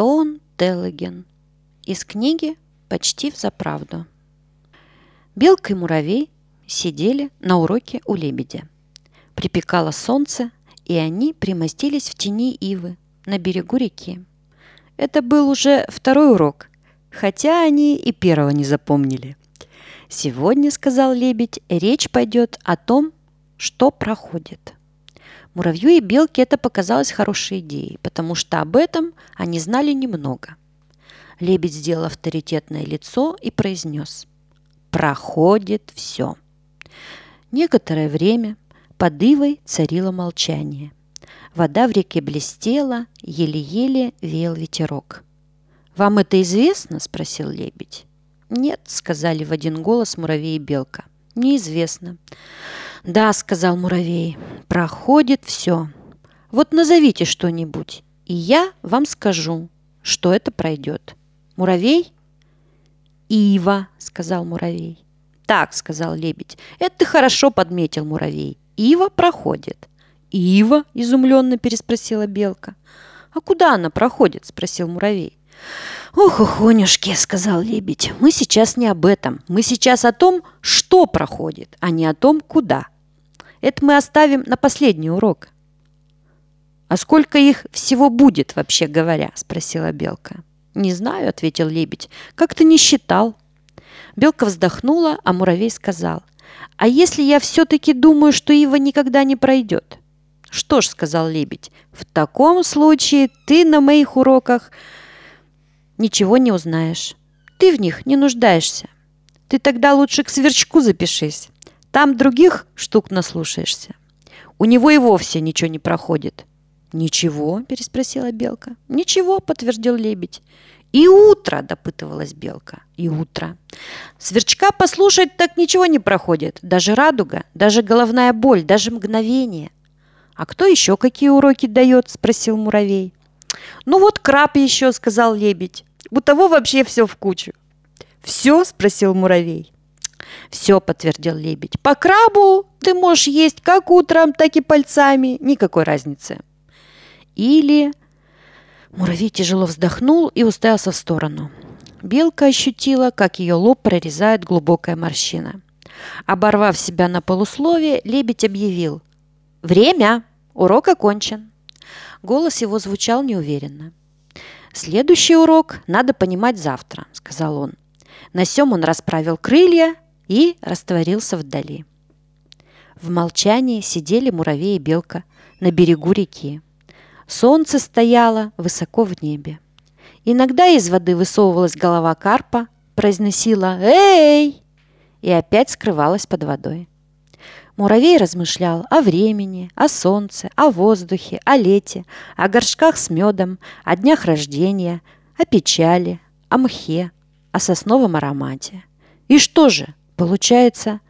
Антон Телеген. Из книги «Почти в заправду». Белка и муравей сидели на уроке у лебедя. Припекало солнце, и они примостились в тени ивы на берегу реки. Это был уже второй урок, хотя они и первого не запомнили. «Сегодня, — сказал лебедь, — речь пойдет о том, что проходит». Муравью и белке это показалось хорошей идеей, потому что об этом они знали немного. Лебедь сделал авторитетное лицо и произнес «Проходит все». Некоторое время под ивой царило молчание. Вода в реке блестела, еле-еле веял ветерок. «Вам это известно?» – спросил лебедь. «Нет», – сказали в один голос муравей и белка. «Неизвестно». «Да», — сказал муравей, — «проходит все. Вот назовите что-нибудь, и я вам скажу, что это пройдет». «Муравей?» «Ива», — сказал муравей. «Так», — сказал лебедь, — «это ты хорошо подметил, муравей. Ива проходит». «Ива?» – изумленно переспросила белка. «А куда она проходит?» – спросил муравей. «Ох, охонюшки», — сказал лебедь, — «мы сейчас не об этом. Мы сейчас о том, что проходит, а не о том, куда. Это мы оставим на последний урок». «А сколько их всего будет, вообще говоря?» – спросила белка. «Не знаю», – ответил лебедь. «Как то не считал». Белка вздохнула, а муравей сказал. «А если я все-таки думаю, что Ива никогда не пройдет?» «Что ж», – сказал лебедь, – «в таком случае ты на моих уроках ничего не узнаешь. Ты в них не нуждаешься. Ты тогда лучше к сверчку запишись. Там других штук наслушаешься. У него и вовсе ничего не проходит. «Ничего?» – переспросила белка. «Ничего», – подтвердил лебедь. «И утро!» – допытывалась белка. «И утро!» «Сверчка послушать так ничего не проходит. Даже радуга, даже головная боль, даже мгновение». «А кто еще какие уроки дает?» – спросил муравей. «Ну вот краб еще», – сказал лебедь. У того вообще все в кучу. «Все?» – спросил муравей. «Все», – подтвердил лебедь. «По крабу ты можешь есть как утром, так и пальцами. Никакой разницы». Или... Муравей тяжело вздохнул и уставился в сторону. Белка ощутила, как ее лоб прорезает глубокая морщина. Оборвав себя на полусловие, лебедь объявил. «Время! Урок окончен!» Голос его звучал неуверенно. «Следующий урок надо понимать завтра», — сказал он. На сём он расправил крылья и растворился вдали. В молчании сидели муравей и белка на берегу реки. Солнце стояло высоко в небе. Иногда из воды высовывалась голова карпа, произносила «Эй!» и опять скрывалась под водой. Муравей размышлял о времени, о солнце, о воздухе, о лете, о горшках с медом, о днях рождения, о печали, о мхе, о сосновом аромате. И что же, получается,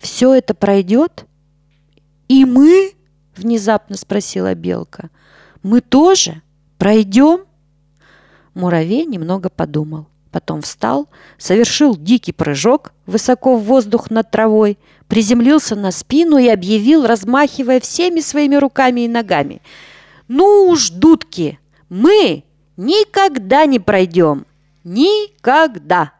все это пройдет? И мы? Внезапно спросила белка. Мы тоже пройдем? Муравей немного подумал. Потом встал, совершил дикий прыжок высоко в воздух над травой, приземлился на спину и объявил, размахивая всеми своими руками и ногами. «Ну уж, дудки, мы никогда не пройдем! Никогда!»